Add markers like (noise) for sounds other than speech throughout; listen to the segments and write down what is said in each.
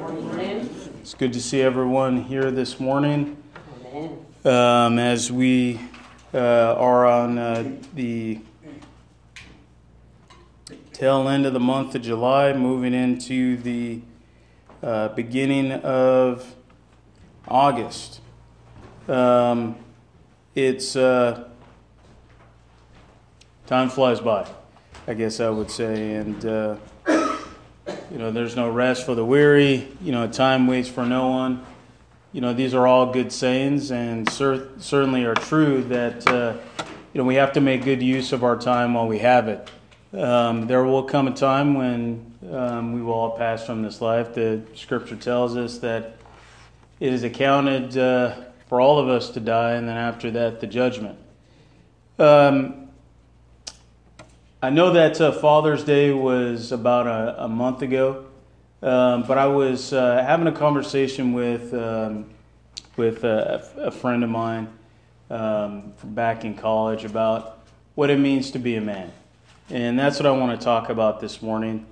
Amen. It's good to see everyone here this morning um, as we uh, are on uh, the tail end of the month of July, moving into the uh, beginning of August. Um, it's uh, time flies by, I guess I would say, and uh, you know, there's no rest for the weary. You know, time waits for no one. You know, these are all good sayings, and cer- certainly are true that uh, you know we have to make good use of our time while we have it. Um, there will come a time when um, we will all pass from this life. The Scripture tells us that it is accounted uh, for all of us to die, and then after that, the judgment. Um, I know that uh, Father's Day was about a, a month ago, um, but I was uh, having a conversation with um, with a, a, friend of mine um, from back in college about what it means to be a man, and that's what I want to talk about this morning.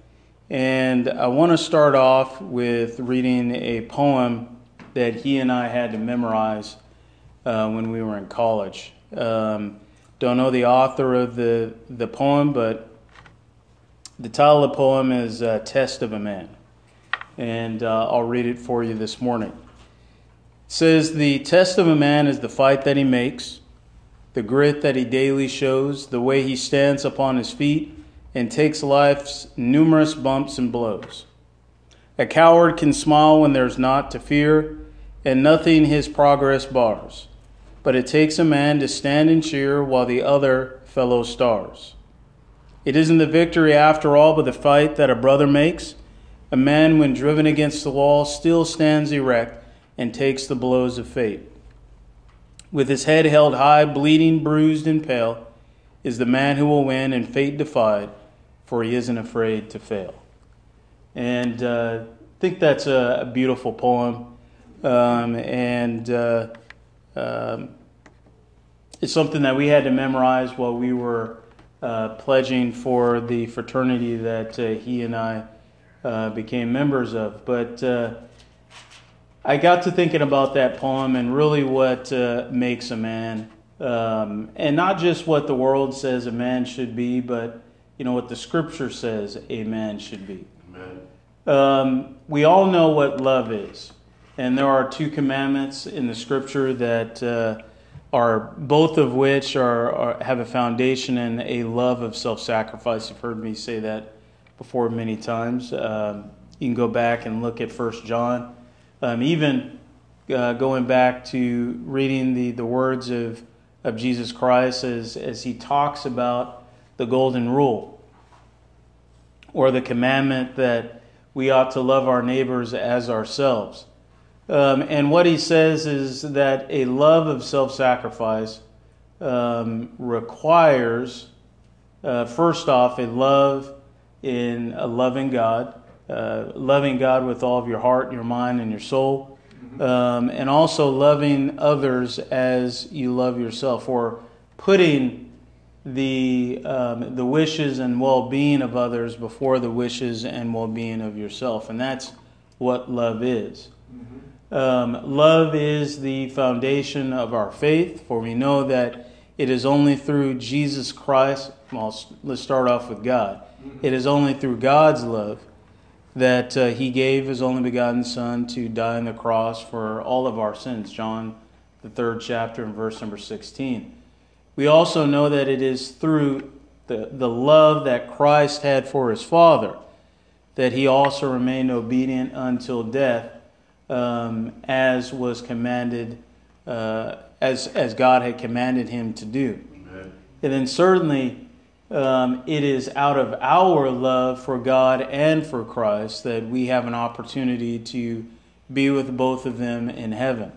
And I want to start off with reading a poem that he and I had to memorize uh, when we were in college. Um, don't know the author of the, the poem, but the title of the poem is uh, Test of a Man. And uh, I'll read it for you this morning. It says, The test of a man is the fight that he makes, the grit that he daily shows, the way he stands upon his feet and takes life's numerous bumps and blows. A coward can smile when there's naught to fear, and nothing his progress bars but it takes a man to stand and cheer while the other fellow stars. It isn't the victory after all, but the fight that a brother makes. A man, when driven against the wall, still stands erect and takes the blows of fate. With his head held high, bleeding, bruised, and pale, is the man who will win and fate defied, for he isn't afraid to fail. And uh, I think that's a, a beautiful poem. Um, and uh, um, it's something that we had to memorize while we were uh, pledging for the fraternity that uh, he and I uh, became members of. But uh, I got to thinking about that poem and really what uh, makes a man, um, and not just what the world says a man should be, but you know what the Scripture says a man should be. Um, we all know what love is, and there are two commandments in the Scripture that uh, are both of which are, are, have a foundation in a love of self-sacrifice. You've heard me say that before many times. Um, you can go back and look at First John. Um, even uh, going back to reading the, the words of, of Jesus Christ as, as he talks about the golden rule or the commandment that we ought to love our neighbors as ourselves. Um, and what he says is that a love of self sacrifice um, requires, uh, first off, a love in a loving God, uh, loving God with all of your heart, your mind, and your soul, um, and also loving others as you love yourself, or putting the um, the wishes and well being of others before the wishes and well being of yourself, and that's what love is. Mm-hmm. Um, love is the foundation of our faith, for we know that it is only through Jesus Christ. Well, let's start off with God. It is only through God's love that uh, He gave His only begotten Son to die on the cross for all of our sins. John, the third chapter, and verse number 16. We also know that it is through the, the love that Christ had for His Father that He also remained obedient until death um, as was commanded, uh, as, as God had commanded him to do. Amen. And then certainly um, it is out of our love for God and for Christ that we have an opportunity to be with both of them in heaven.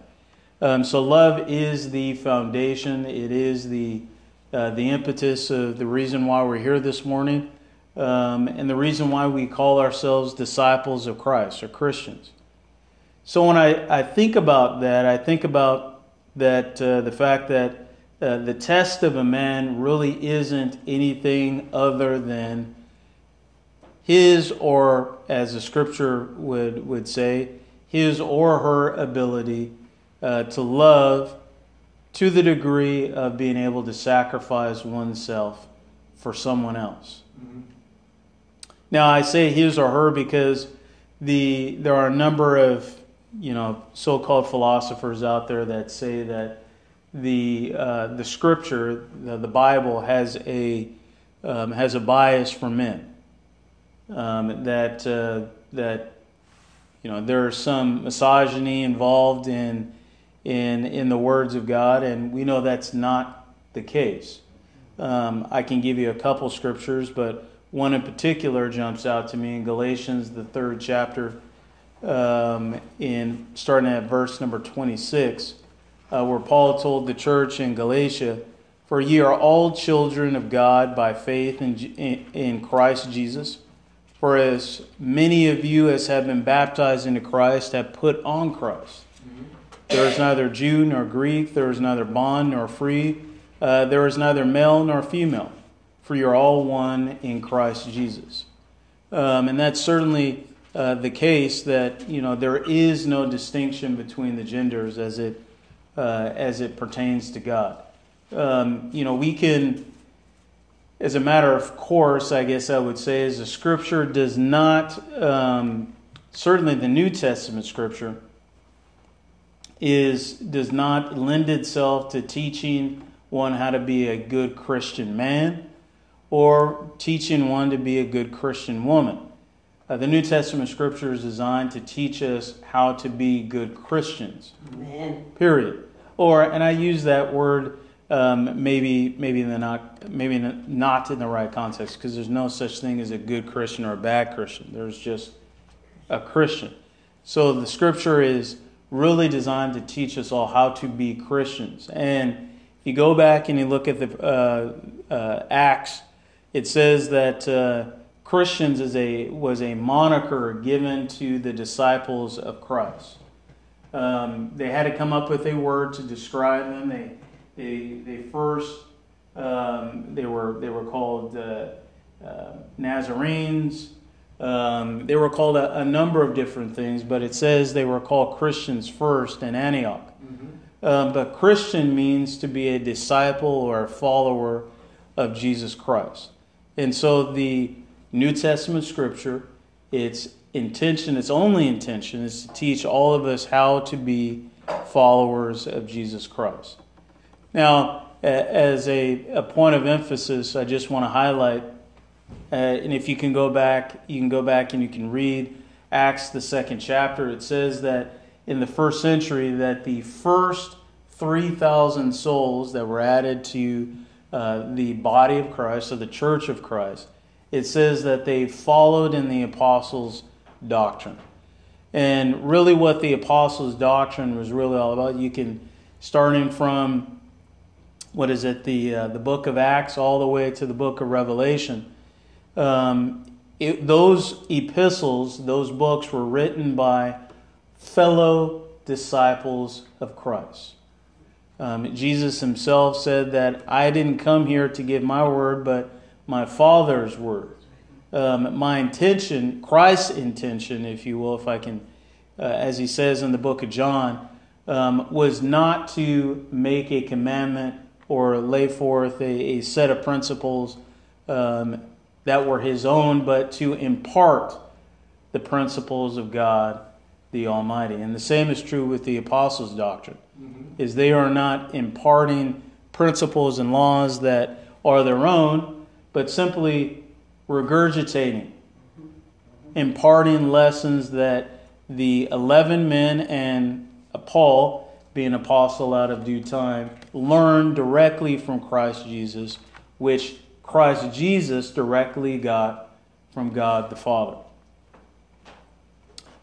Um, so love is the foundation. It is the uh, the impetus of the reason why we're here this morning, um, and the reason why we call ourselves disciples of Christ or Christians. So when I, I think about that, I think about that uh, the fact that uh, the test of a man really isn't anything other than his or, as the scripture would, would say, his or her ability uh, to love to the degree of being able to sacrifice oneself for someone else. Mm-hmm. Now, I say his or her because the there are a number of you know so-called philosophers out there that say that the uh, the scripture, the, the, Bible, has a um, has a bias for men. Um, that uh, that you know there's some misogyny involved in in in the words of God, and we know that's not the case. Um, I can give you a couple scriptures, but one in particular jumps out to me in Galatians, the third chapter, um, in starting at verse number 26, uh, where Paul told the church in Galatia, "For ye are all children of God by faith in, in, in Christ Jesus." For as many of you as have been baptized into Christ have put on Christ. Mm-hmm. There is neither Jew nor Greek, there is neither bond nor free, uh, there is neither male nor female, for you're all one in Christ Jesus. Um, and that's certainly uh, the case that you know there is no distinction between the genders as it uh, as it pertains to God. Um, you know, we can as a matter of course, I guess I would say, is the scripture does not, um, certainly the New Testament scripture, is does not lend itself to teaching one how to be a good Christian man or teaching one to be a good Christian woman. Uh, the New Testament scripture is designed to teach us how to be good Christians. Amen. Period. Or, and I use that word um, maybe maybe in the not maybe in the, not in the right context because there's no such thing as a good Christian or a bad Christian. There's just a Christian. So the Scripture is really designed to teach us all how to be Christians. And if you go back and you look at the uh, uh, Acts, it says that uh, Christians is a was a moniker given to the disciples of Christ. Um, they had to come up with a word to describe them. They they, they first um, they were they were called uh, uh, Nazarenes. Um, they were called a, a, number of different things, but it says they were called Christians first in Antioch. Mm-hmm. Um, but Christian means to be a disciple or a follower of Jesus Christ. And so the New Testament scripture, its intention, its only intention, is to teach all of us how to be followers of Jesus Christ. Now, as a, a point of emphasis, I just want to highlight, uh, and if you can go back, you can go back and you can read Acts, the second chapter. It says that in the first century, that the first 3,000 souls that were added to uh, the body of Christ, or the church of Christ, it says that they followed in the apostles' doctrine. And really, what the apostles' doctrine was really all about, you can, starting from what is it, the, uh, the book of Acts all the way to the book of Revelation. Um, it, those epistles, those books were written by fellow disciples of Christ. Um, Jesus himself said that I didn't come here to give my word, but my Father's word. Um, my intention, Christ's intention, if you will, if I can, uh, as he says in the book of John, um, was not to make a commandment or lay forth a, a set of principles um, that were his own, but to impart the principles of God the Almighty. And the same is true with the apostles' doctrine, mm-hmm. is they are not imparting principles and laws that are their own, but simply regurgitating, imparting lessons that the 11 men and Paul being apostle out of due time, learn directly from Christ Jesus, which Christ Jesus directly got from God the Father.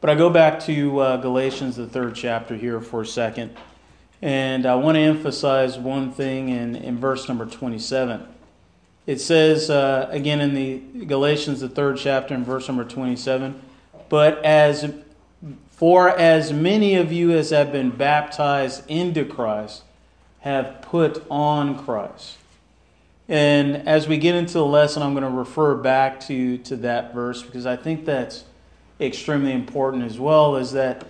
But I go back to uh, Galatians, the third chapter, here for a second. And I want to emphasize one thing in, in verse number 27. It says, uh, again in the Galatians, the third chapter, in verse number 27, but as for as many of you as have been baptized into Christ have put on Christ. And as we get into the lesson, I'm going to refer back to, to that verse because I think that's extremely important as well. Is that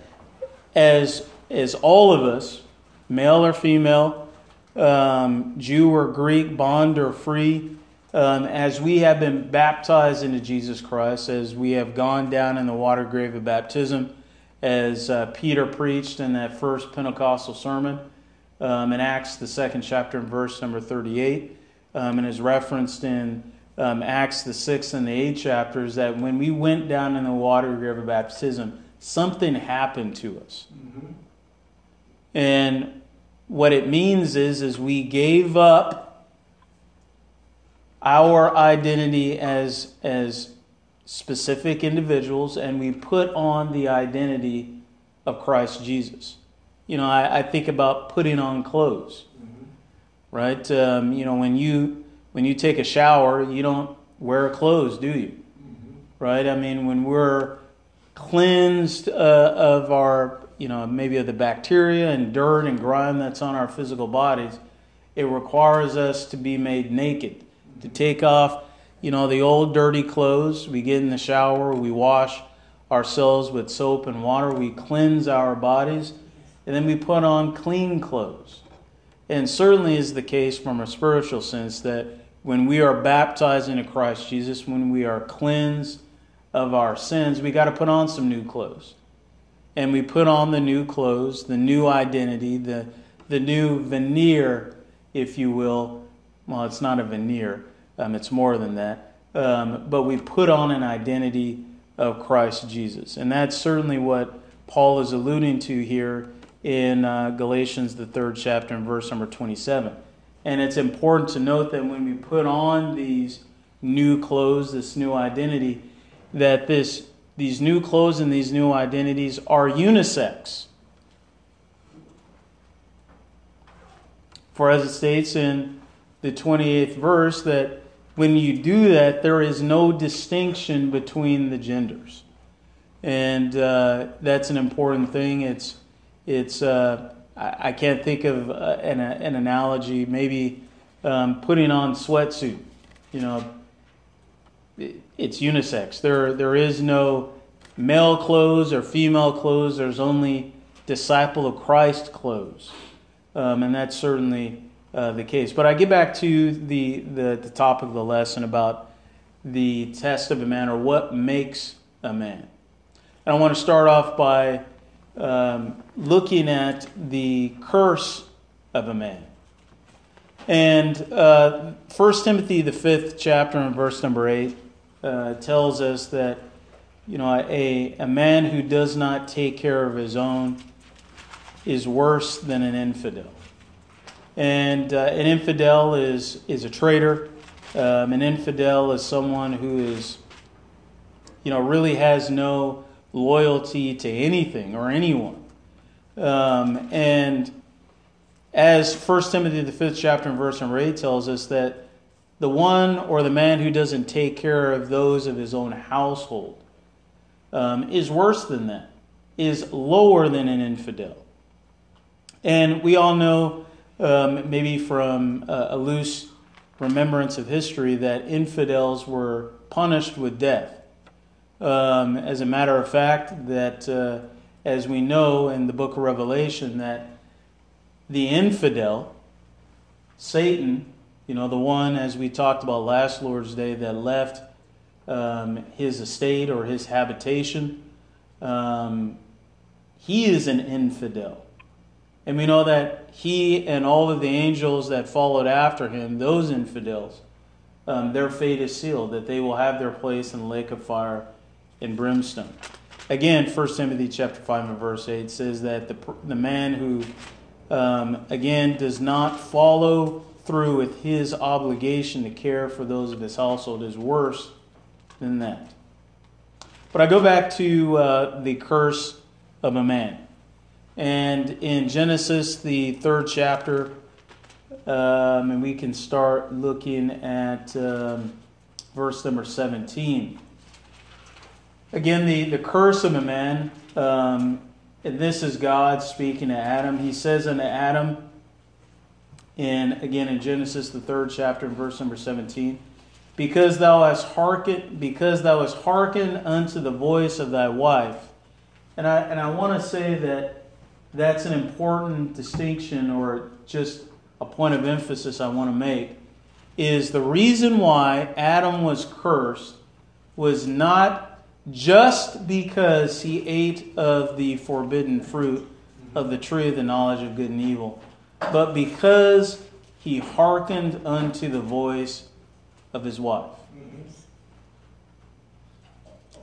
as, as all of us, male or female, um, Jew or Greek, bond or free, um, as we have been baptized into Jesus Christ, as we have gone down in the water grave of baptism, as uh, Peter preached in that first Pentecostal sermon um, in Acts, the second chapter, and verse number 38 um, and is referenced in um, Acts, the sixth and the eighth chapters, that when we went down in the water grave of baptism, something happened to us. Mm-hmm. And what it means is, is we gave up our identity as, as specific individuals and we put on the identity of Christ Jesus. You know, I, I think about putting on clothes right? Um, you know, when you when you take a shower, you don't wear clothes, do you? Mm-hmm. Right? I mean, when we're cleansed uh, of our, you know, maybe of the bacteria and dirt and grime that's on our physical bodies, it requires us to be made naked, mm-hmm. To take off, you know, the old dirty clothes. We get in the shower, we wash ourselves with soap and water, we cleanse our bodies, and then we put on clean clothes. And certainly is the case from a spiritual sense that when we are baptized into Christ Jesus, when we are cleansed of our sins, we got to put on some new clothes. And we put on the new clothes, the new identity, the, the new veneer, if you will. Well, it's not a veneer, um, it's more than that. Um, but we put on an identity of Christ Jesus. And that's certainly what Paul is alluding to here in uh, Galatians, the third chapter, and verse number 27. And it's important to note that when we put on these new clothes, this new identity, that this, these new clothes and these new identities are unisex. For as it states in the 28th verse, that when you do that, there is no distinction between the genders. And uh, that's an important thing. It's it's uh, I, I, can't think of uh, an, an analogy. Maybe um, putting on sweatsuit. You know, it, it's unisex. There there is no male clothes or female clothes. There's only disciple of Christ clothes, um, and that's certainly uh, the case. But I get back to the, the the topic of the lesson about the test of a man or what makes a man. And I want to start off by um, looking at the curse of a man. And uh, 1 Timothy, the fifth chapter, and verse number 8, uh, tells us that you know a, a man who does not take care of his own is worse than an infidel. And uh, an infidel is, is a traitor. Um, an infidel is someone who is, you know, really has no loyalty to anything or anyone. Um, and as 1 Timothy, the fifth chapter and verse number 8 tells us that the one or the man who doesn't take care of those of his own household um, is worse than that, is lower than an infidel. And we all know, um, maybe from a, a loose remembrance of history, that infidels were punished with death. Um, as a matter of fact, that uh, as we know in the book of Revelation, that the infidel, Satan, you know, the one, as we talked about last Lord's Day, that left um, his estate or his habitation, um, he is an infidel. And we know that he and all of the angels that followed after him, those infidels, um, their fate is sealed, that they will have their place in the lake of fire and brimstone. Again, 1 Timothy chapter 5 and verse 8 says that the, the man who, um, again, does not follow through with his obligation to care for those of his household is worse than that. But I go back to uh, the curse of a man. And in Genesis, the third chapter, um, and we can start looking at um, verse number 17. Again, the, the curse of a man, um, and this is God speaking to Adam. He says unto Adam, in again in Genesis the third chapter and verse number 17. Because thou hast hearkened, because thou hast hearkened unto the voice of thy wife. And I and I want to say that that's an important distinction or just a point of emphasis I want to make is the reason why Adam was cursed was not just because he ate of the forbidden fruit of the tree of the knowledge of good and evil, but because he hearkened unto the voice of his wife.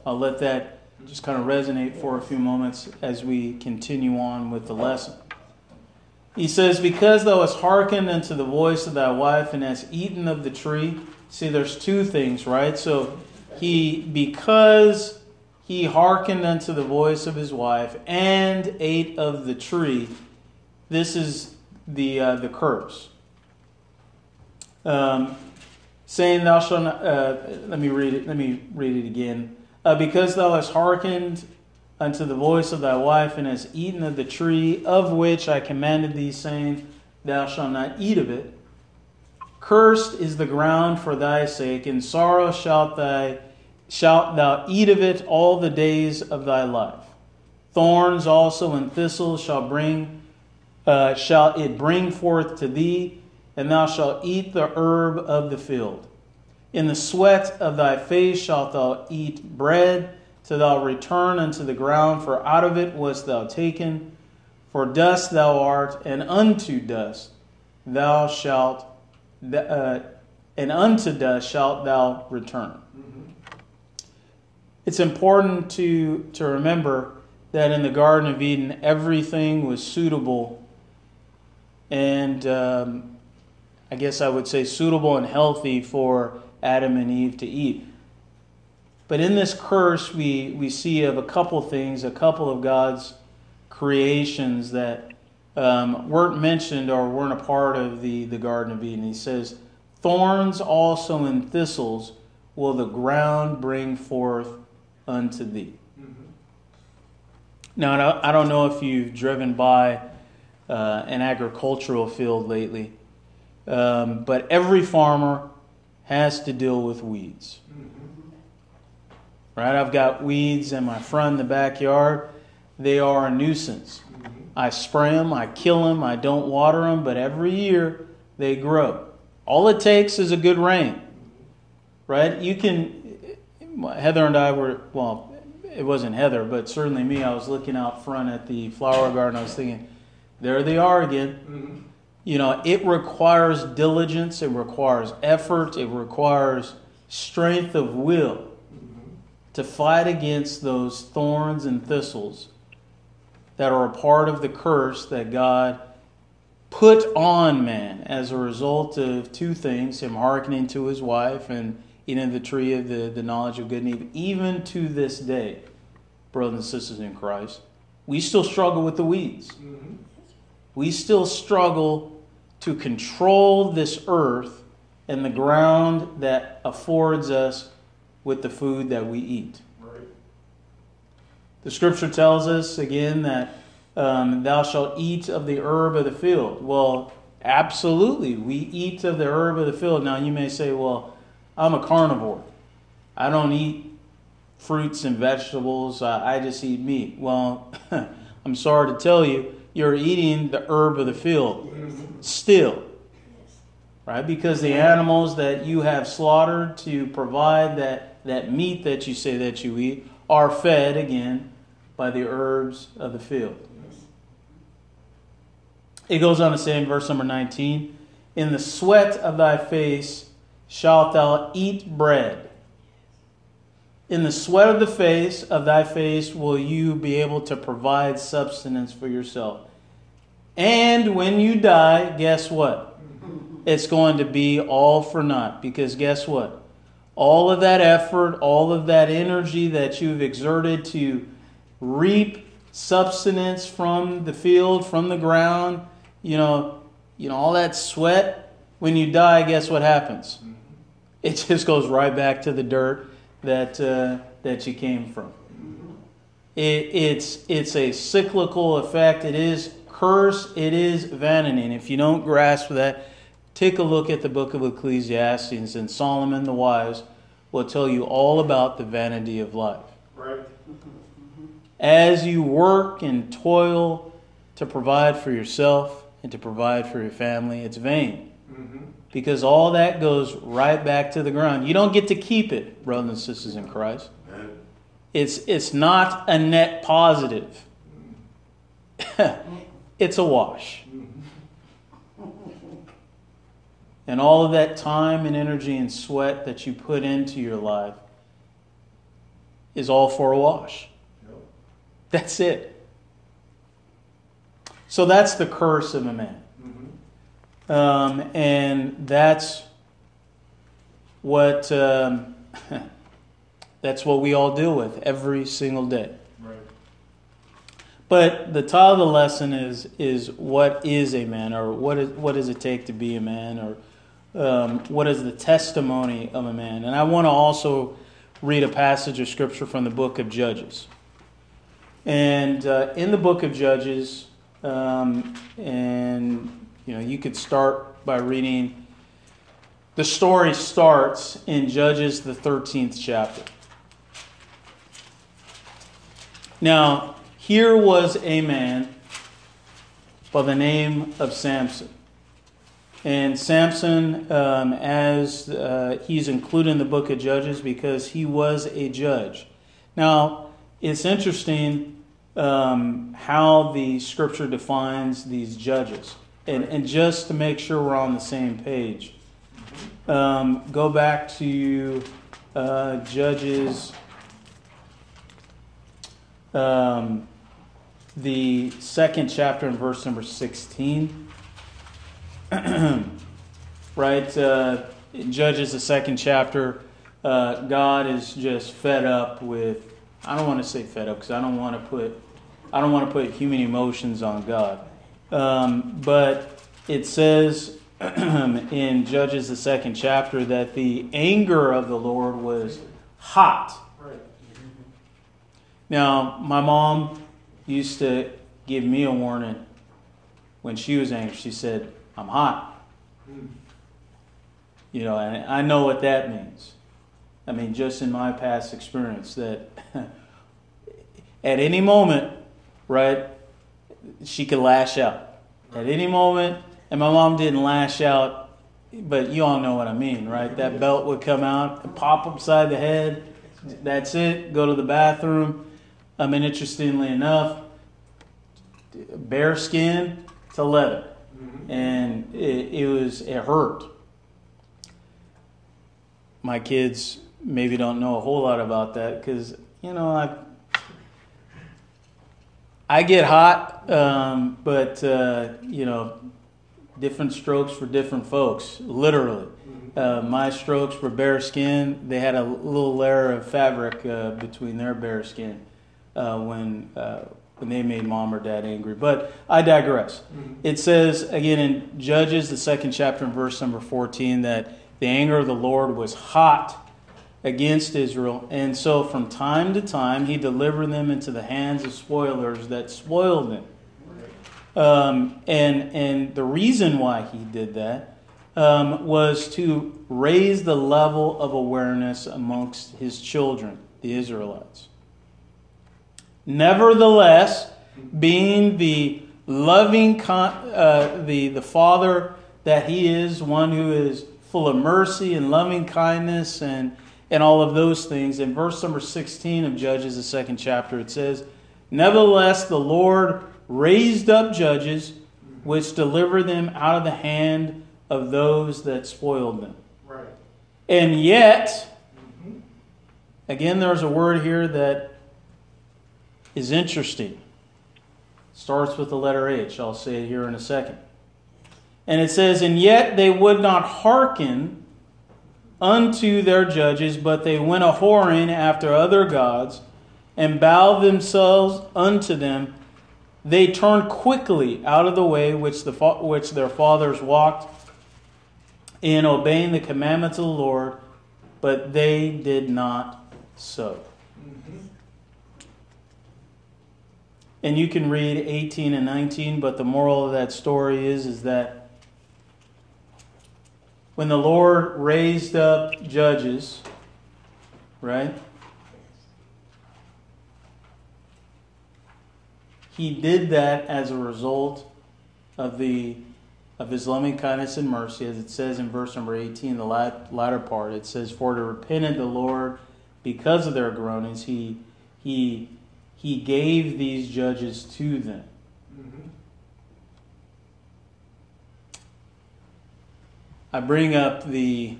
I'll let that just kind of resonate for a few moments as we continue on with the lesson. He says, Because thou hast hearkened unto the voice of thy wife and hast eaten of the tree. See, there's two things, right? So he, because he hearkened unto the voice of his wife and ate of the tree, this is the, uh, the curse. Um, saying, Thou shalt not, uh, let me read it, let me read it again. Uh, because thou hast hearkened unto the voice of thy wife, and hast eaten of the tree of which I commanded thee, saying, Thou shalt not eat of it. Cursed is the ground for thy sake, in sorrow shalt thy shalt thou eat of it all the days of thy life. Thorns also and thistles shall bring uh, shall it bring forth to thee, and thou shalt eat the herb of the field. In the sweat of thy face shalt thou eat bread till thou return unto the ground, for out of it wast thou taken. For dust thou art, and unto dust thou shalt, uh, and unto dust shalt thou return. Mm-hmm. It's important to, to remember that in the Garden of Eden, everything was suitable and um, I guess I would say suitable and healthy for Adam and Eve to eat. But in this curse, we, we see of a couple things, a couple of God's creations that um, weren't mentioned or weren't a part of the, the Garden of Eden. He says, Thorns also and thistles will the ground bring forth unto thee. Mm-hmm. Now, I don't know if you've driven by uh, an agricultural field lately, um, but every farmer has to deal with weeds. Mm-hmm. Right? I've got weeds in my front in the backyard. They are a nuisance. Mm-hmm. I spray them, I kill them, I don't water them, but every year they grow. All it takes is a good rain. Right? You can. Heather and I were, well, it wasn't Heather, but certainly me. I was looking out front at the flower garden. I was thinking, there they are again. Mm-hmm. You know, it requires diligence, it requires effort, it requires strength of will mm-hmm. to fight against those thorns and thistles that are a part of the curse that God put on man as a result of two things him hearkening to his wife and eating the tree of the, the knowledge of good and evil. Even to this day, brothers and sisters in Christ, we still struggle with the weeds. Mm-hmm we still struggle to control this earth and the ground that affords us with the food that we eat. The scripture tells us again that um, thou shalt eat of the herb of the field. Well, absolutely, we eat of the herb of the field. Now, you may say, well, I'm a carnivore. I don't eat fruits and vegetables, uh, I just eat meat. Well, (laughs) I'm sorry to tell you, you're eating the herb of the field still. Right? Because the animals that you have slaughtered to provide that, that meat that you say that you eat are fed again by the herbs of the field. It goes on to say in verse number 19 In the sweat of thy face shalt thou eat bread. In the sweat of the face of thy face will you be able to provide substance for yourself. And when you die, guess what? It's going to be all for naught. Because guess what? All of that effort, all of that energy that you've exerted to reap substance from the field, from the ground, you know, you know, all that sweat, when you die, guess what happens? It just goes right back to the dirt that uh, that you came from. It, it's it's a cyclical effect. It is curse, it is vanity. And if you don't grasp that, take a look at the book of Ecclesiastes, and Solomon the wise will tell you all about the vanity of life. Right. As you work and toil to provide for yourself and to provide for your family, it's vain. Mm-hmm. Because all that goes right back to the ground. You don't get to keep it, brothers and sisters in Christ. It's, it's not a net positive. (laughs) it's a wash. And all of that time and energy and sweat that you put into your life is all for a wash. That's it. So that's the curse of a man. Um, and that's what um, (laughs) that's what we all deal with every single day. But the title of the lesson is is what is a man, or what is what does it take to be a man, or um, what is the testimony of a man? And I want to also read a passage of scripture from the book of Judges. And uh, in the book of Judges, um, and you know, you could start by reading. The story starts in Judges, the thirteenth chapter. Now, here was a man by the name of Samson. And Samson, um, as uh, he's included in the book of Judges because he was a judge. Now, it's interesting um, how the scripture defines these judges. And, and just to make sure we're on the same page, um, go back to uh, Judges, um, the second chapter and verse number 16. (clears throat) right? Uh, Judges, the second chapter, uh, God is just fed up with. I don't want to say fed up because I don't want to put, I don't want to put human emotions on God. Um, but it says (clears throat) in Judges, the second chapter, that the anger of the Lord was hot. Now, my mom used to give me a warning when she was angry. She said, I'm hot. Mm. You know, and I know what that means. I mean, just in my past experience, that (laughs) at any moment, right, she could lash out. At any moment, and my mom didn't lash out, but you all know what I mean, right? That belt would come out, pop upside the head. That's it. Go to the bathroom. I mean, interestingly enough, bear skin to leather Mm-hmm. and it, it was it hurt. My kids maybe don't know a whole lot about that because you know I I get hot, um, but uh, you know different strokes for different folks. Literally, uh, my strokes were bare skin. They had a little layer of fabric uh, between their bare skin uh, when uh, when they made mom or dad angry. But I digress. Mhm. It says again in Judges, the second chapter, and verse number 14, that the anger of the Lord was hot against Israel. And so from time to time, he delivered them into the hands of spoilers that spoiled them. Um, and, and the reason why he did that um, was to raise the level of awareness amongst his children, the Israelites. Nevertheless, being the loving, con- uh, the, the Father that He is, one who is full of mercy and loving kindness and, and all of those things. In verse number 16 of Judges, the second chapter, it says, Nevertheless, the Lord raised up judges which delivered them out of the hand of those that spoiled them. Right. And yet, again, there's a word here that is interesting. Starts with the letter H. I'll say it here in a second. And it says, And yet they would not hearken unto their judges, but they went a whoring after other gods, and bowed themselves unto them. They turned quickly out of the way which, the, which their fathers walked in obeying the commandments of the Lord, but they did not so. Mm-hmm. And you can read 18 and 19, but the moral of that story is, is that when the Lord raised up judges, right? He did that as a result of the of his loving kindness and mercy, as it says in verse number 18, the latter part. It says, For to repented the Lord because of their groanings, he he he gave these judges to them. Mm-hmm. I bring up the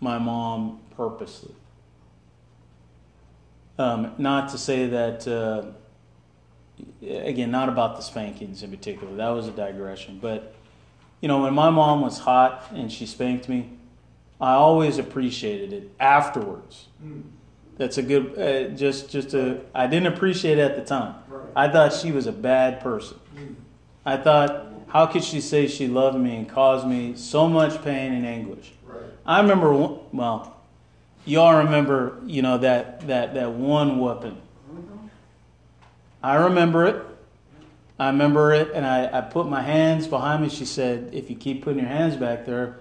my mom purposely. Um, not to say that, uh, again, not about the spankings in particular. That was a digression. But, you know, when my mom was hot and she spanked me, I always appreciated it afterwards. Mm. That's a good, uh, just, just a, I didn't appreciate it at the time. I thought she was a bad person. Mm. I thought, how could she say she loved me and caused me so much pain and anguish? I remember, well, y'all remember, you know, that, that, that one weapon I remember it. I remember it, and I, I put my hands behind me. She said, if you keep putting your hands back there,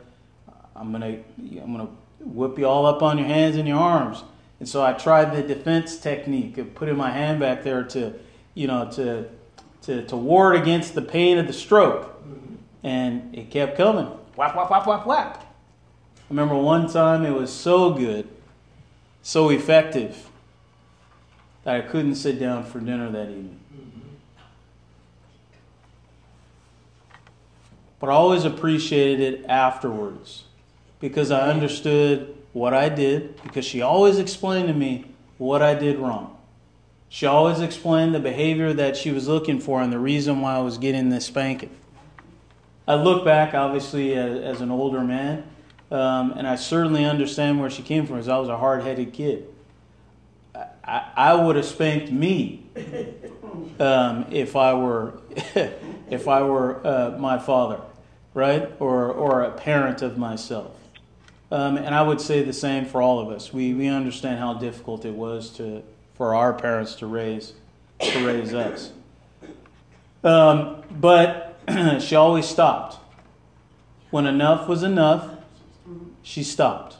I'm to I'm gonna whip you all up on your hands and your arms. And so I tried the defense technique of putting my hand back there to, you know, to, to, to ward against the pain of the stroke. Mm-hmm. And it kept coming. Whap, whap, whap, whap, whap. I remember one time it was so good, so effective, that I couldn't sit down for dinner that evening. Mm-hmm. But I always appreciated it afterwards because I understood what I did because she always explained to me what I did wrong. She always explained the behavior that she was looking for and the reason why I was getting this spanking. I look back, obviously, as, as an older man, um, and I certainly understand where she came from because I was a hard headed kid. I, I would have spanked me um, if I were (laughs) if I were uh, my father, right, or or a parent of myself. Um, and I would say the same for all of us. We, we understand how difficult it was to, for our parents to raise, to raise us. Um, but (clears throat) she always stopped. When enough was enough, she stopped.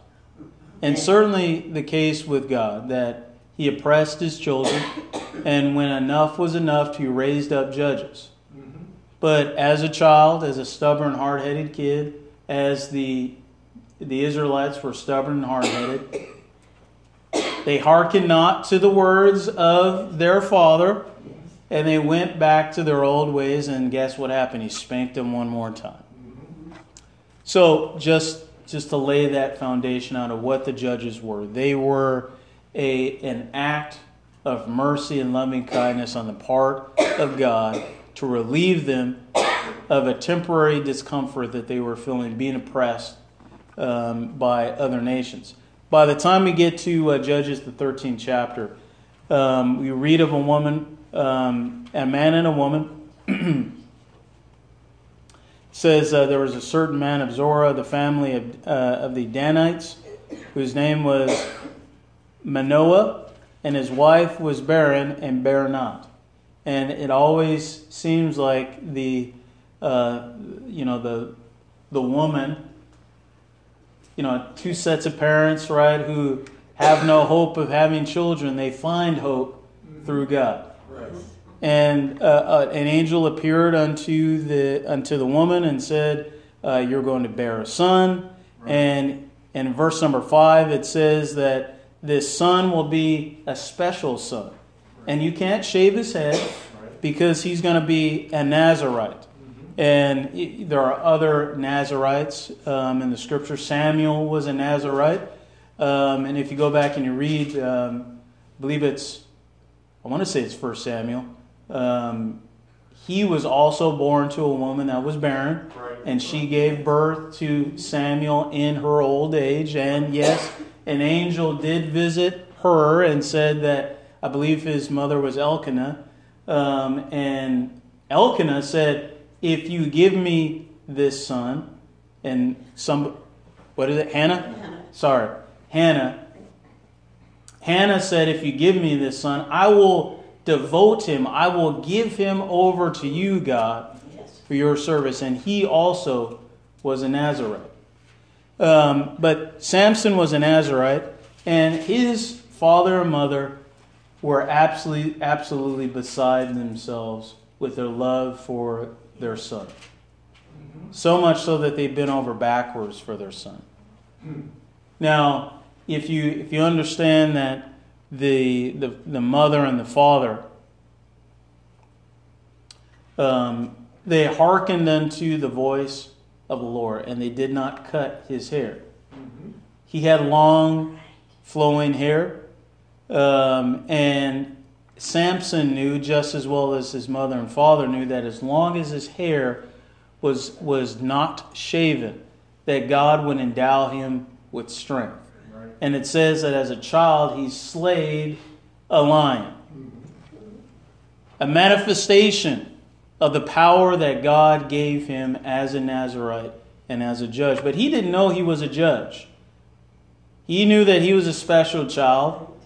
And certainly the case with God, that He oppressed His children, and when enough was enough, He raised up judges. But as a child, as a stubborn, hard headed kid, as the the Israelites were stubborn and hard headed. They hearkened not to the words of their father, and they went back to their old ways, and guess what happened? He spanked them one more time. So, just, just to lay that foundation out of what the judges were, they were a, an act of mercy and loving kindness on the part of God to relieve them of a temporary discomfort that they were feeling, being oppressed um, by other nations. By the time we get to uh, Judges, the 13th chapter, um, we read of a woman, um, a man and a woman. (clears throat) says uh, there was a certain man of Zorah, the family of, uh, of the Danites, whose name was Manoah, and his wife was barren and bare not. And it always seems like the, uh, you know, the, the woman you know, two sets of parents, right, who have no hope of having children, they find hope through God. Right. And uh, uh, an angel appeared unto the unto the woman and said, uh, "You're going to bear a son." Right. And in verse number five, it says that this son will be a special son, right. and you can't shave his head because he's going to be a Nazarite. And there are other Nazarites um, in the scripture. Samuel was a Nazarite. Um, and if you go back and you read, um, I believe it's, I want to say it's First Samuel. Um, he was also born to a woman that was barren, right. and she gave birth to Samuel in her old age. And yes, an angel did visit her and said that I believe his mother was Elkanah. Um, and Elkanah said, if you give me this son, and some, what is it, Hannah? Hannah. Sorry, Hannah. Hannah said, if you give me this son, I will devote him. I will give him over to you, God, Yes. for your service. And he also was a Nazarite. Um, but Samson was a Nazarite, and his father and mother were absolutely, absolutely beside themselves with their love for their son. So much so that they bent over backwards for their son. Now, if you if you understand that the the, the mother and the father um, they hearkened unto the voice of the Lord, and they did not cut his hair. He had long, flowing hair, um, and Samson knew just as well as his mother and father knew that as long as his hair was was not shaven, that God would endow him with strength. And it says that as a child he slayed a lion. A manifestation of the power that God gave him as a Nazarite and as a judge. But he didn't know he was a judge. He knew that he was a special child,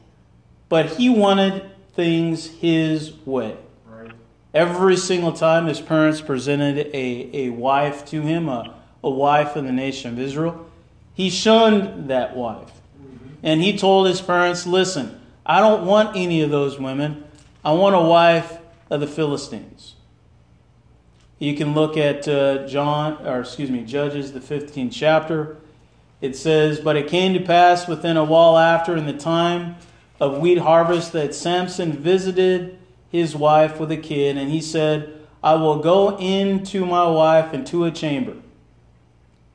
but he wanted things his way. Right. Every single time his parents presented a, a wife to him, a, a wife of the nation of Israel, he shunned that wife. And he told his parents, Listen, I don't want any of those women. I want a wife of the Philistines. You can look at uh, John, or excuse me, Judges, the 15th chapter. It says, But it came to pass within a while after, in the time of wheat harvest, that Samson visited his wife with a kid, and he said, I will go in to my wife into a chamber.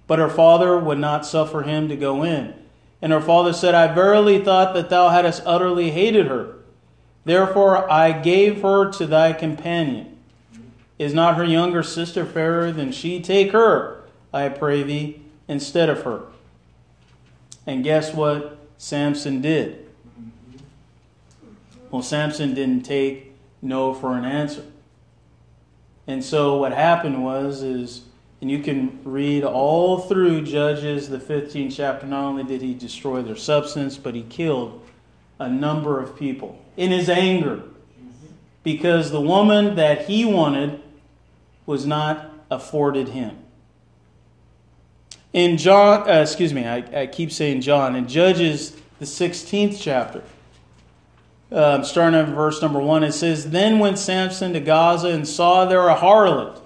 But her father would not suffer him to go in. And her father said, I verily thought that thou hadst utterly hated her. Therefore I gave her to thy companion. Is not her younger sister fairer than she? Take her, I pray thee, instead of her. And guess what Samson did? Well, Samson didn't take no for an answer. And so what happened was is and you can read all through Judges the 15th chapter not only did he destroy their substance but he killed a number of people in his anger because the woman that he wanted was not afforded him. In John, uh, excuse me, I, I keep saying John, in Judges, the 16th chapter, uh, starting at verse number 1, it says, Then went Samson to Gaza and saw there a harlot,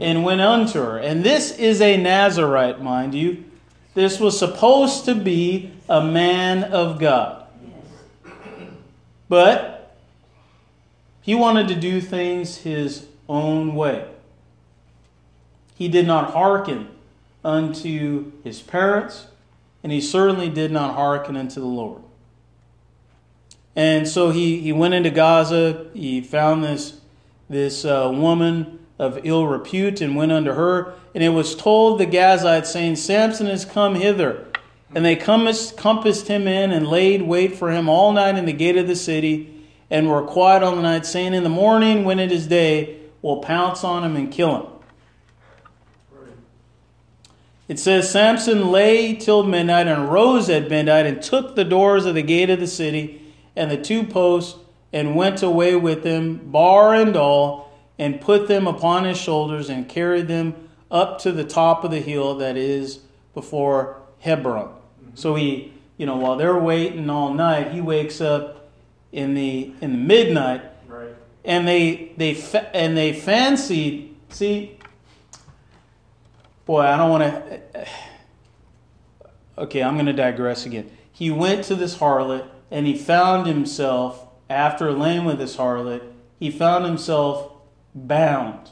and went unto her. And this is a Nazarite, mind you. This was supposed to be a man of God. But he wanted to do things his own way. He did not hearken unto his parents, and he certainly did not hearken unto the Lord. And so he, he went into Gaza. He found this, this uh, woman of ill repute and went unto her. And it was told the Gazites, saying, Samson is come hither. And they compassed, compassed him in and laid wait for him all night in the gate of the city, and were quiet all the night, saying, In the morning, when it is day, we'll pounce on him and kill him. It says Samson lay till midnight and rose at midnight and took the doors of the gate of the city and the two posts and went away with them, bar and all, and put them upon his shoulders and carried them up to the top of the hill that is before Hebron. Mm-hmm. So he, you know, while they're waiting all night, he wakes up in the in the midnight Right. and they they fa- and they fancied see boy i don't want to (sighs) okay i'm going to digress again he went to this harlot and he found himself after laying with this harlot he found himself bound.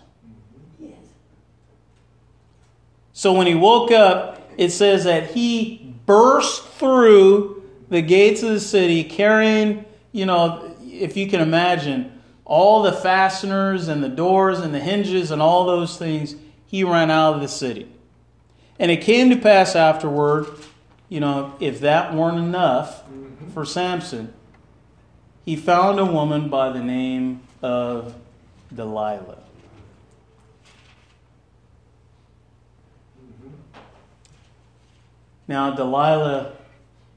So when he woke up it says that he burst through the gates of the city carrying you know if you can imagine all the fasteners and the doors and the hinges and all those things he ran out of the city. And it came to pass afterward you know if that weren't enough for samson he found a woman by the name of delilah Now, Delilah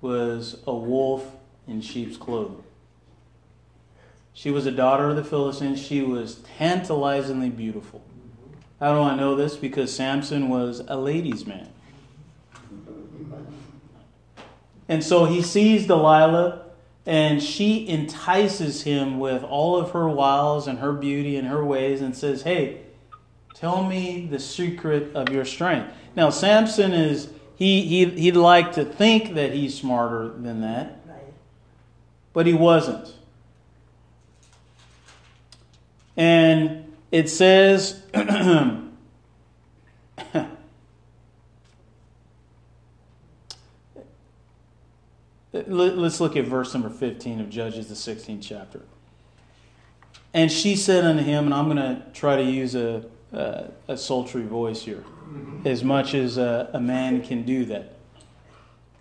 was a wolf in sheep's clothing. She was a daughter of the Philistines. She was tantalizingly beautiful. How do I know this? Because Samson was a ladies' man. And so he sees Delilah, and she entices him with all of her wiles and her beauty and her ways and says, Hey, tell me the secret of your strength. Now, Samson is, he, he, he'd like to think that he's smarter than that, but he wasn't. And it says, (clears throat) Let's look at verse number 15 of Judges, the 16th chapter. And she said unto him, and I'm going to try to use a, a, a sultry voice here, mm-hmm. as much as a, a, man can do that.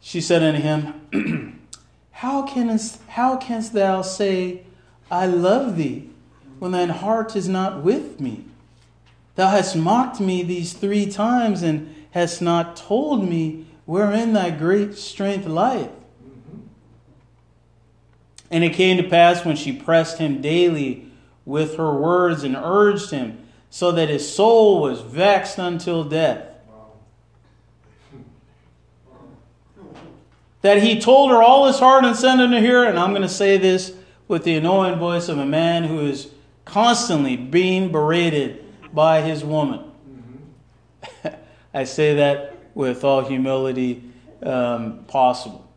She said unto him, (clears throat) how, canst, how canst thou say, I love thee, when thine heart is not with me? Thou hast mocked me these three times, and hast not told me wherein thy great strength lieth. And it came to pass when she pressed him daily with her words and urged him, so that his soul was vexed until death. That he told her all his heart and sent unto her, and I'm going to say this with the annoying voice of a man who is constantly being berated by his woman. (laughs) I say that with all humility um, possible.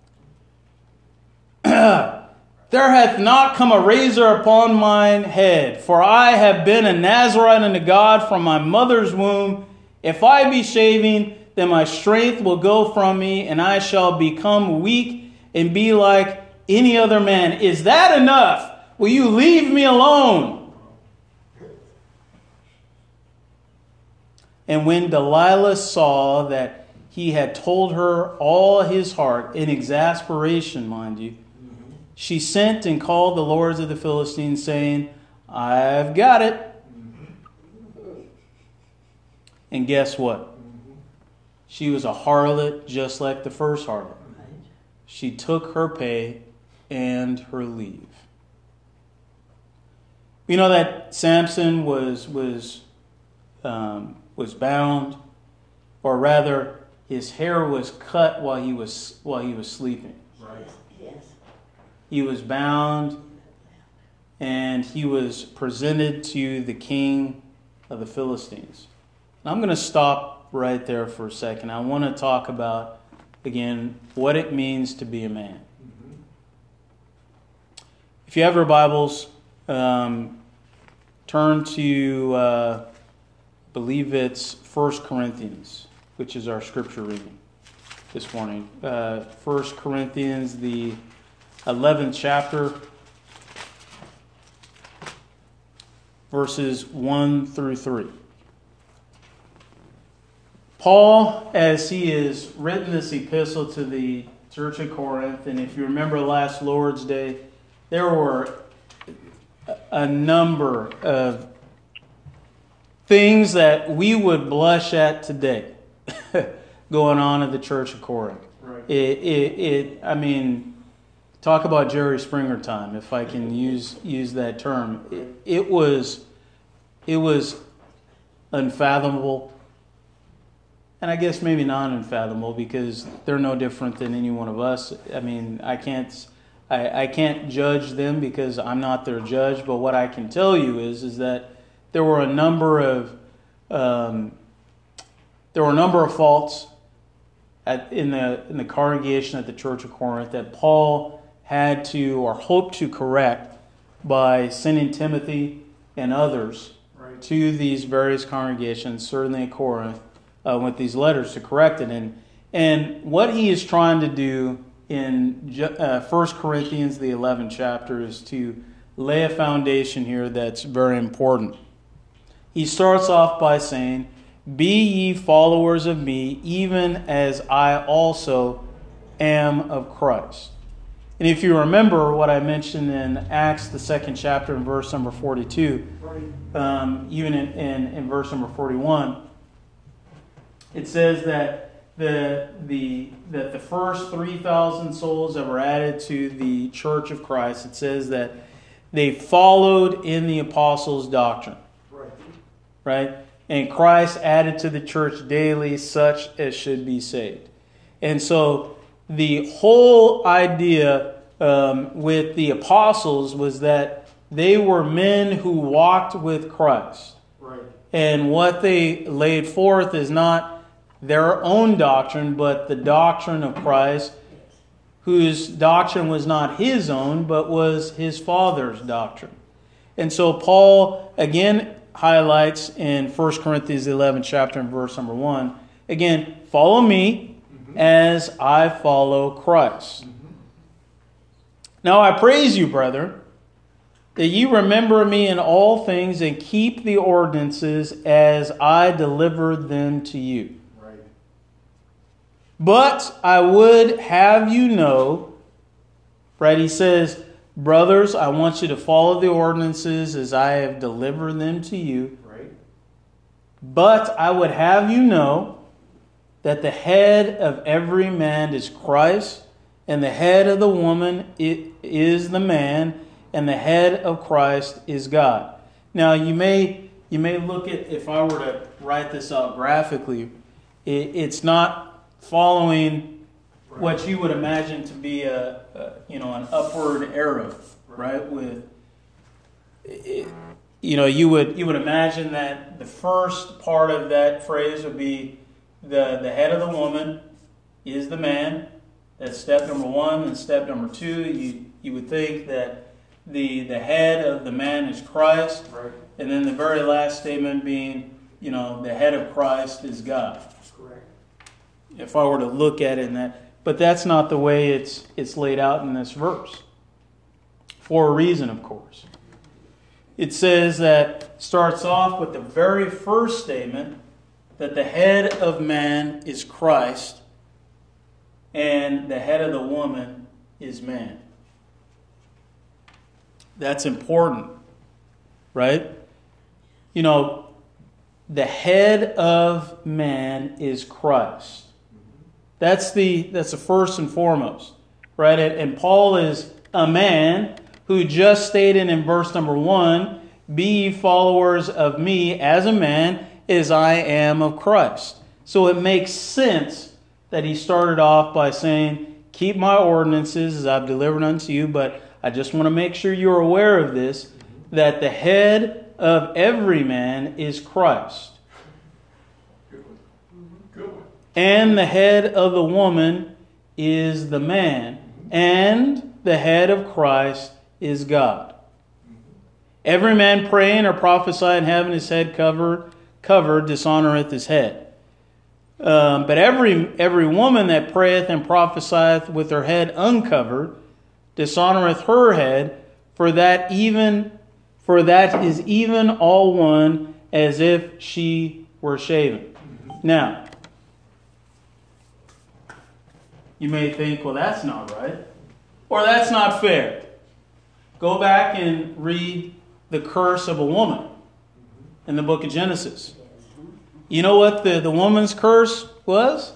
(clears throat) There hath not come a razor upon mine head, for I have been a Nazarite unto God from my mother's womb. If I be shaving, then my strength will go from me, and I shall become weak and be like any other man. Is that enough? Will you leave me alone? And when Delilah saw that he had told her all his heart, in exasperation, mind you, she sent and called the lords of the Philistines, saying, I've got it. And guess what? She was a harlot just like the first harlot. She took her pay and her leave. You know that Samson was was um, was bound, or rather, his hair was cut while he was while he was sleeping. He was bound and he was presented to the king of the Philistines. And I'm going to stop right there for a second. I want to talk about, again, what it means to be a man. If you have your Bibles, um, turn to, uh, believe it's 1 Corinthians, which is our scripture reading this morning. Uh, 1 Corinthians, the 11th chapter, verses 1 through 3. Paul, as he has written this epistle to the church of Corinth, and if you remember last Lord's Day, there were a number of things that we would blush at today (laughs) going on at the church of Corinth. Right. It, it, it, I mean, talk about Jerry Springer time, if I can use use that term. It, it was it was unfathomable, and I guess maybe non-unfathomable because they're no different than any one of us. I mean, I can't I, I can't judge them because I'm not their judge. But what I can tell you is is that there were a number of um, there were a number of faults at, in the in the congregation at the Church of Corinth that Paul had to or hoped to correct by sending Timothy and others right. to these various congregations, certainly at Corinth, uh, with these letters to correct it. And, and what he is trying to do in uh, 1 Corinthians, the 11th chapter, is to lay a foundation here that's very important. He starts off by saying, Be ye followers of me, even as I also am of Christ. And if you remember what I mentioned in Acts, the second chapter, in verse number 42, um, even in, in, in, verse number 41, it says that the, the, that the first 3,000 souls that were added to the church of Christ, it says that they followed in the apostles' doctrine, Right. right? And Christ added to the church daily such as should be saved. And so the whole idea um, with the apostles was that they were men who walked with Christ. Right. And what they laid forth is not their own doctrine, but the doctrine of Christ, whose doctrine was not his own, but was his Father's doctrine. And so Paul again highlights in 1 Corinthians 11, chapter and verse number 1 again, follow me Mm-hmm. as I follow Christ. Mm-hmm. Now I praise you, brother that you remember me in all things and keep the ordinances as I delivered them to you. Right. But I would have you know, right? He says, Brothers, I want you to follow the ordinances as I have delivered them to you. Right. But I would have you know that the head of every man is Christ, and the head of the woman is the man, and the head of Christ is God. Now you may you may look at if I were to write this out graphically, it, it's not following what you would imagine to be a, a you know an upward arrow, right? With it, you know you would you would imagine that the first part of that phrase would be the the head of the woman is the man. That's step number one. And step number two, you you would think that the the head of the man is Christ, Right. and then the very last statement being you know the head of Christ is God Correct. if I were to look at it in that. But that's not the way it's it's laid out in this verse. For a reason, of course. It says that starts off with the very first statement that the head of man is Christ and the head of the woman is man. That's important, right? You know, the head of man is Christ. That's the that's the first and foremost, right? And, Paul is a man who just stated in verse number one, "Be followers of me as a man, as I am of Christ." So it makes sense that he started off by saying, "Keep my ordinances as I've delivered unto you." But I just want to make sure you're aware of this: that the head of every man is Christ. And the head of the woman is the man, and the head of Christ is God. Every man praying or prophesying having his head covered, covered dishonoreth his head. Um, but every every woman that prayeth and prophesieth with her head uncovered dishonoreth her head, for that even for that is even all one as if she were shaven. Now, you may think, well, that's not right, or that's not fair. Go back and read the curse of a woman in the book of Genesis. You know what the, the woman's curse was?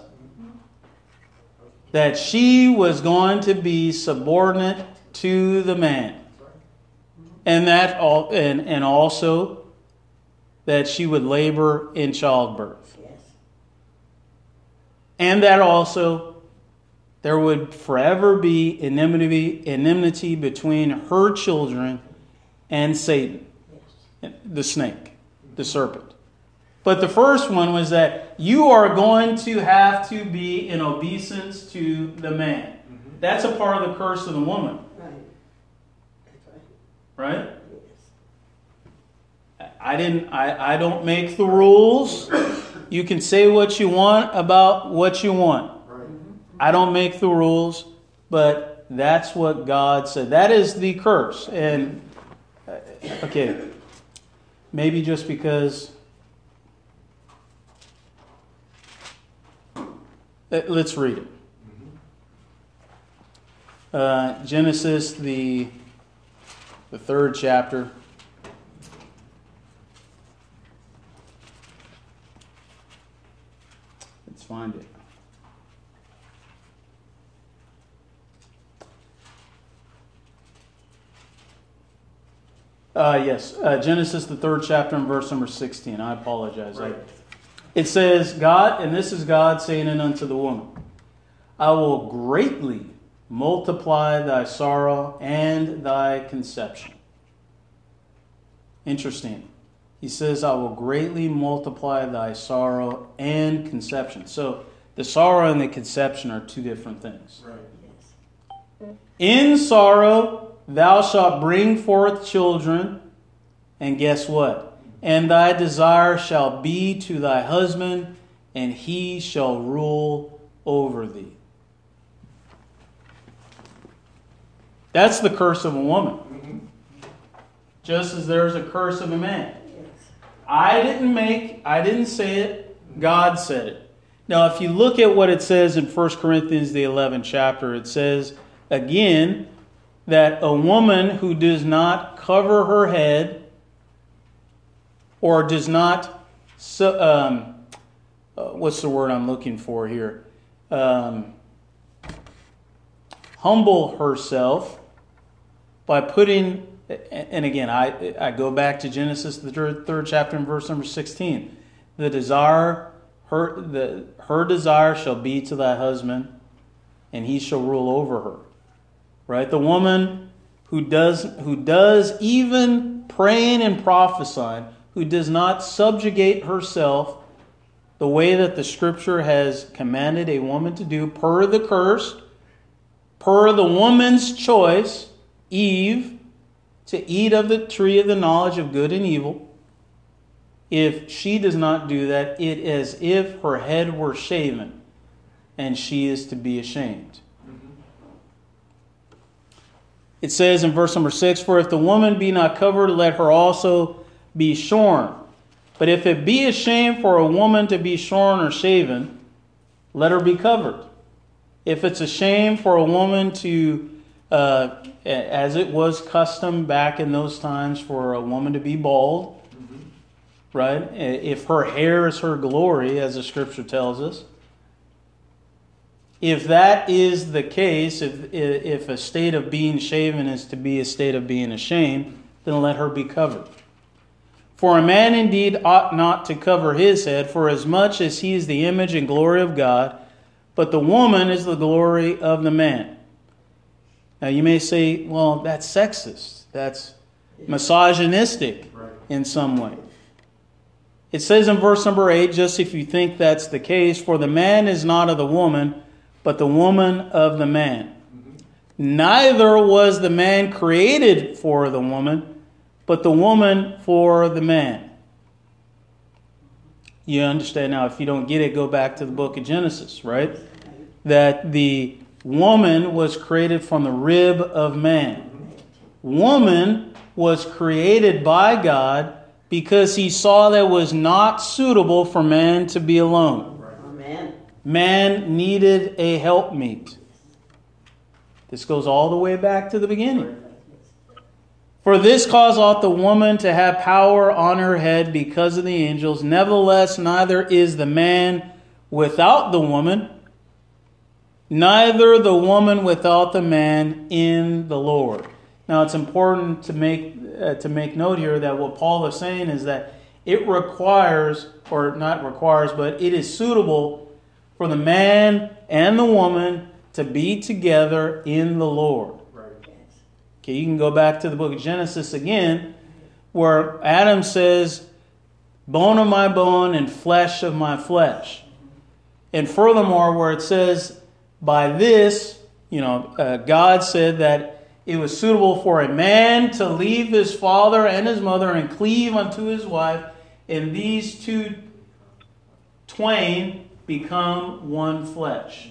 That she was going to be subordinate to the man. And that all and, and also that she would labor in childbirth. And that also there would forever be enmity, enmity between her children and Satan, the snake, the serpent. But the first one was that you are going to have to be in obeisance to the man. That's a part of the curse of the woman, right. right? Yes. I didn't I, I don't make the rules. You can say what you want about what you want. Right. I don't make the rules, but that's what God said. That is the curse. And uh, okay, maybe just because let's read it. Uh, Genesis, the the third chapter. Let's find it. Uh, yes, uh, Genesis, the third chapter, and verse number 16. I apologize. I- Right. It says, God, and this is God saying it unto the woman, I will greatly multiply thy sorrow and thy conception. Interesting. He says, I will greatly multiply thy sorrow and conception. So the sorrow and the conception are two different things. Right. In sorrow thou shalt bring forth children, and guess what? And thy desire shall be to thy husband, and he shall rule over thee. That's the curse of a woman, Mhm. just as there's a curse of a man. Yes. I didn't make, I didn't say it, God said it. Now, if you look at what it says in 1 Corinthians, the 11th chapter, it says again that a woman who does not cover her head or does not, su- um, uh, what's the word I'm looking for here? Um, humble herself by putting and again I, I go back to genesis the third, third chapter and verse number 16 the desire her the her desire shall be to thy husband and he shall rule over her. Right? The woman who does who does even praying and prophesying who does not subjugate herself the way that the scripture has commanded a woman to do per the curse per the woman's choice, Eve, to eat of the tree of the knowledge of good and evil, if she does not do that, it is as if her head were shaven, and she is to be ashamed. It says in verse number 6 For if the woman be not covered, let her also be shorn. But if it be a shame for a woman to be shorn or shaven, let her be covered. If it's a shame for a woman to, uh, as it was custom back in those times for a woman to be bald, right? If her hair is her glory, as the scripture tells us, if that is the case, if, if a state of being shaven is to be a state of being ashamed, then let her be covered. For a man indeed ought not to cover his head, for as much as he is the image and glory of God, but the woman is the glory of the man. Now you may say, well, that's sexist. That's misogynistic in some way. It says in verse number 8, just if you think that's the case, for the man is not of the woman, but the woman of the man. Mm-hmm. Neither was the man created for the woman, but the woman for the man. You understand now, if you don't get it, go back to the book of Genesis, right? That the woman was created from the rib of man. Woman was created by God because he saw that it was not suitable for man to be alone. Amen. Man needed a helpmeet. This goes all the way back to the beginning. For this cause ought the woman to have power on her head because of the angels. Nevertheless, neither is the man without the woman, neither the woman without the man in the Lord. Now, it's important to make uh, to make note here that what Paul is saying is that it requires, or not requires, but it is suitable for the man and the woman to be together in the Lord. Okay, you can go back to the book of Genesis again, where Adam says, Bone of my bone and flesh of my flesh. And furthermore, where it says, By this, you know, uh, God said that it was suitable for a man to leave his father and his mother and cleave unto his wife, and these two twain become one flesh.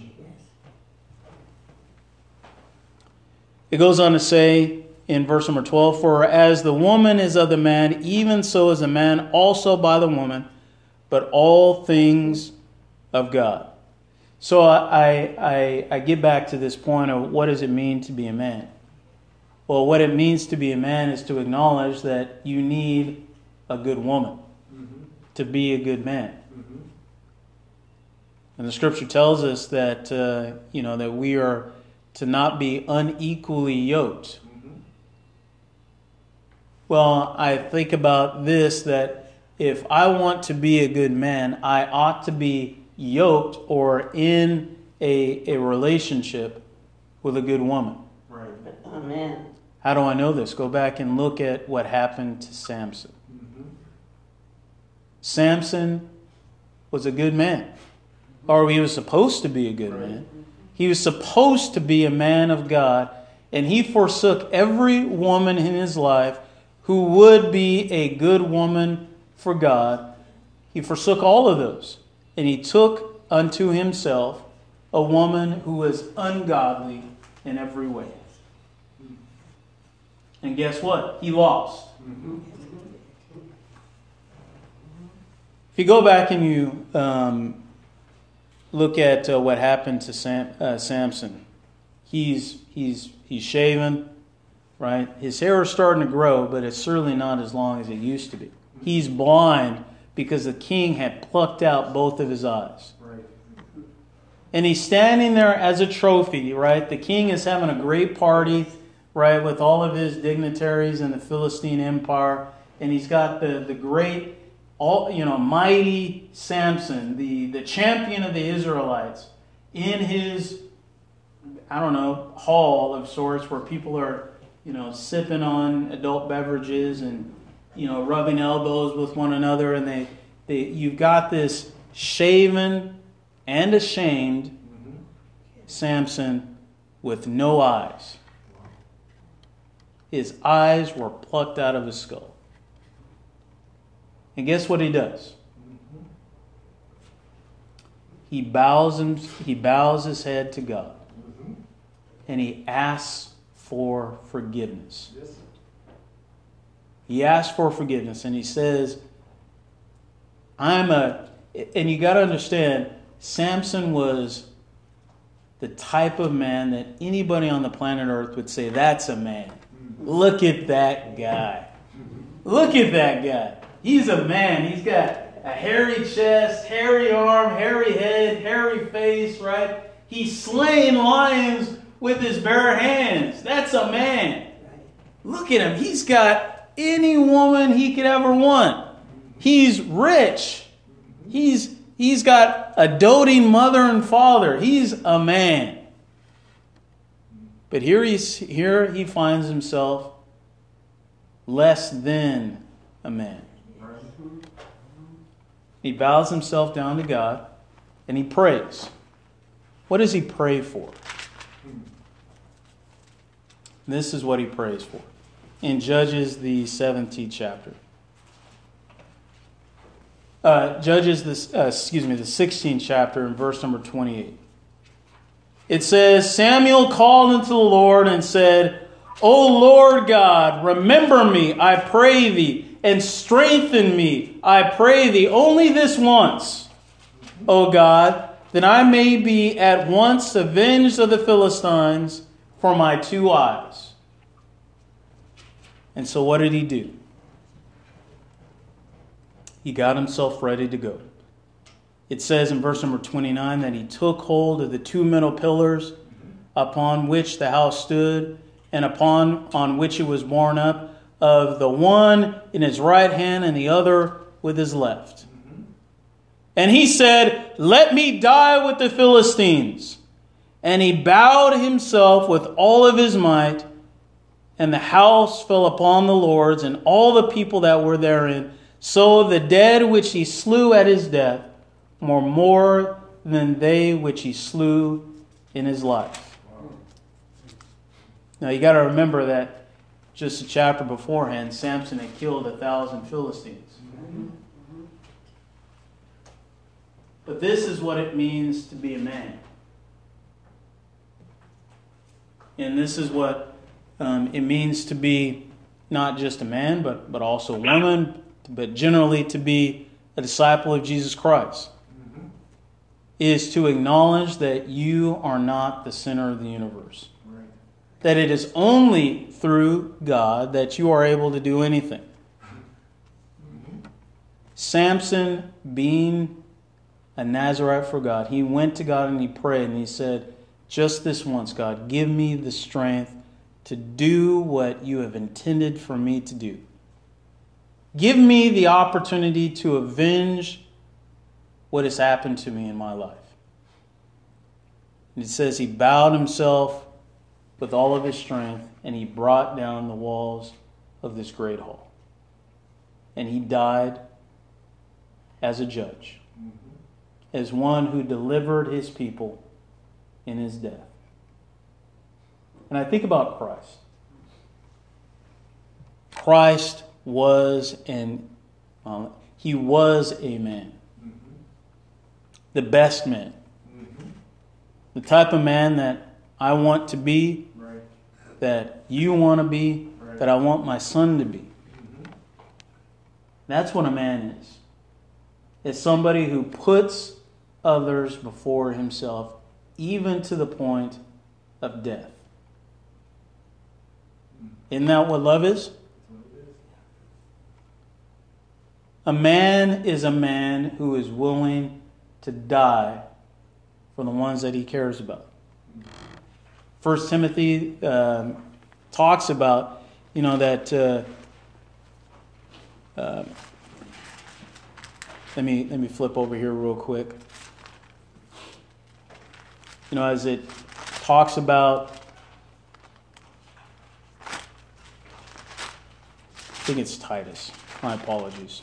It goes on to say in verse number 12 For as the woman is of the man, even so is the man also by the woman, but all things of God. So I, I, I get back to this point of what does it mean to be a man? Well, what it means to be a man is to acknowledge that you need a good woman to be a good man. And the scripture tells us that, uh, you know, that we are to not be unequally yoked. Well, I think about this that if I want to be a good man, I ought to be yoked or in a, a relationship with a good woman. Right. Amen. How do I know this? Go back and look at what happened to Samson. Mm-hmm. Samson was a good man, or he was supposed to be a good Right. man. He was supposed to be a man of God, and he forsook every woman in his life who would be a good woman for God. He forsook all of those, and he took unto himself a woman who was ungodly in every way. And guess what? He lost. Mm-hmm. If you go back and you um, look at uh, what happened to Sam, uh, Samson, he's he's he's shaven, right? His hair is starting to grow, but it's certainly not as long as it used to be. He's blind because the king had plucked out both of his eyes. Right. And he's standing there as a trophy, right? The king is having a great party, right, with all of his dignitaries in the Philistine Empire. And he's got the, the great, all you know, mighty Samson, the, the champion of the Israelites, in his, I don't know, hall of sorts where people are, you know, sipping on adult beverages and, you know, rubbing elbows with one another. And they, they you've got this shaven and ashamed. Samson with no eyes. His eyes were plucked out of his skull. And guess what he does? He bows him, he bows his head to God and he asks for forgiveness. He asks for forgiveness and he says, I'm a, and you got to understand, Samson was the type of man that anybody on the planet Earth would say, that's a man. Look at that guy. Look at that guy. He's a man. He's got a hairy chest, hairy arm, hairy head, hairy face, right? He's slaying lions with his bare hands. That's a man. Look at him. He's got any woman he could ever want. He's rich. He's he's got a doting mother and father. He's a man. But here he's here he finds himself less than a man. He bows himself down to God and he prays. What does he pray for? This is what he prays for in Judges, the 17th chapter. Uh, Judges, this, uh, excuse me, the 16th chapter, in verse number 28. It says, Samuel called unto the Lord and said, O Lord God, remember me, I pray thee, and strengthen me, I pray thee, only this once, O God, that I may be at once avenged of the Philistines for my two eyes. And so, what did he do? He got himself ready to go. It says in verse number 29 that he took hold of the two middle pillars upon which the house stood and upon on which it was borne up, of the one in his right hand and the other with his left. And he said, Let me die with the Philistines. And he bowed himself with all of his might, and the house fell upon the lords and all the people that were therein. So the dead which he slew at his death were more than they which he slew in his life. Now you got to remember that just a chapter beforehand, Samson had killed a thousand Philistines. But this is what it means to be a man. And this is what um, it means to be not just a man, but, but also a woman, but generally to be a disciple of Jesus Christ. Is to acknowledge that you are not the center of the universe. That it is only through God that you are able to do anything. Samson, being a Nazarite for God, he went to God and he prayed and he said, Just this once, God, give me the strength to do what you have intended for me to do. Give me the opportunity to avenge what has happened to me in my life. And it says he bowed himself with all of his strength and he brought down the walls of this great hall. And he died as a judge, as one who delivered his people in his death. And I think about Christ. Christ was an um, he was a man, the best man, the type of man that I want to be. That you want to be, Right. that I want my son to be. That's what a man is. It's somebody who puts others before himself, even to the point of death. Isn't that what love is? A man is a man who is willing to die for the ones that he cares about. First Timothy um, talks about, you know, that. Uh, uh, let me let me flip over here real quick. You know, as it talks about, I think it's Titus. My apologies.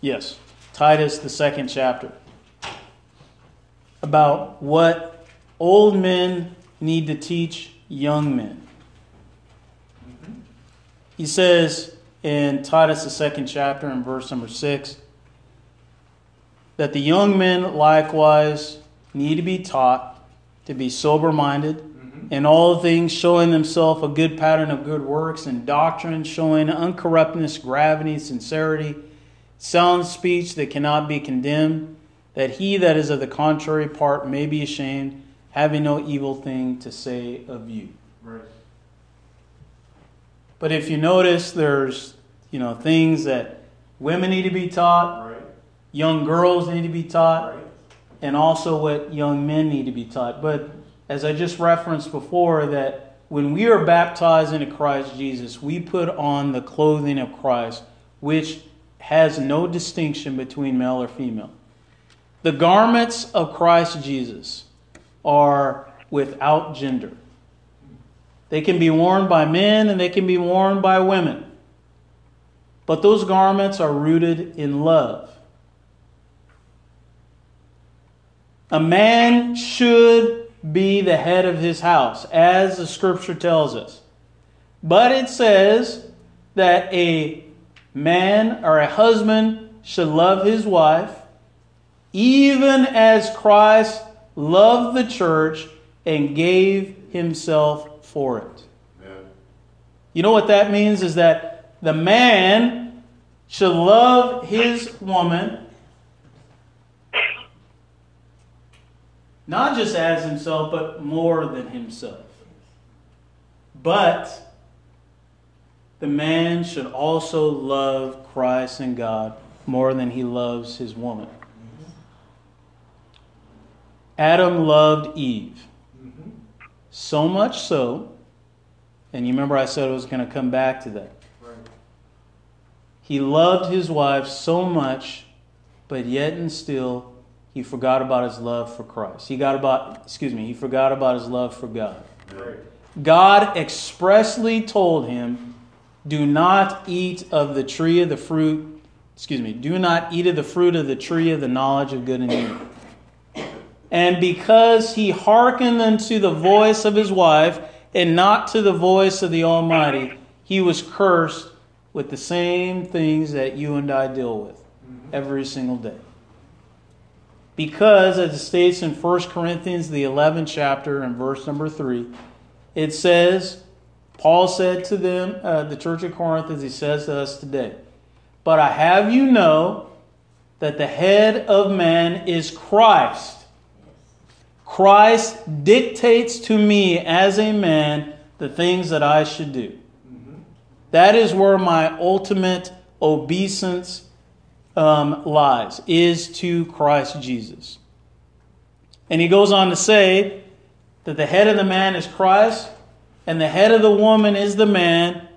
Yes, Titus, the second chapter, about what old men need to teach young men. He says in Titus, the second chapter, in verse number six, that the young men likewise need to be taught to be sober minded, mm-hmm. in all things showing themselves a good pattern of good works, and doctrine showing uncorruptness, gravity, sincerity, sound speech that cannot be condemned, that he that is of the contrary part may be ashamed, having no evil thing to say of you. Right. But if you notice, there's you know things that women need to be taught, Right. young girls need to be taught, Right. and also what young men need to be taught. But as I just referenced before, that when we are baptized into Christ Jesus, we put on the clothing of Christ, which has no distinction between male or female. The garments of Christ Jesus are without gender. They can be worn by men and they can be worn by women. But those garments are rooted in love. A man should be the head of his house, as the scripture tells us. But it says that a man or a husband should love his wife, even as Christ loved the church and gave himself for it. You know what that means is that the man should love his woman not just as himself, but more than himself. But the man should also love Christ and God more than he loves his woman. Adam loved Eve. Mm-hmm. So much so, and you remember I said I was going to come back to that. Right. He loved his wife so much, but yet and still he forgot about his love for Christ. He got about excuse me, he forgot about his love for God. Right. God expressly told him, "Do not eat of the tree of the fruit, excuse me, do not eat of the fruit of the tree of the knowledge of good and evil." And because he hearkened unto the voice of his wife and not to the voice of the Almighty, he was cursed with the same things that you and I deal with every single day. Because, as it states in 1 Corinthians, the 11th chapter, and verse number 3, it says, Paul said to them, uh, the church of Corinth, as he says to us today, But I have you know that the head of man is Christ. Christ dictates to me as a man the things that I should do. That is where my ultimate obeisance um, lies, is to Christ Jesus. And he goes on to say that the head of the man is Christ, and the head of the woman is the man,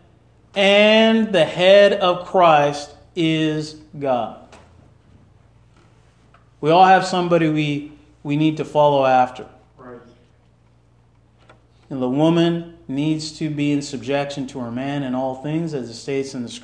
and the head of Christ is God. We all have somebody we, we need to follow after. Right. And the woman needs to be in subjection to her man in all things, as it states in the scripture.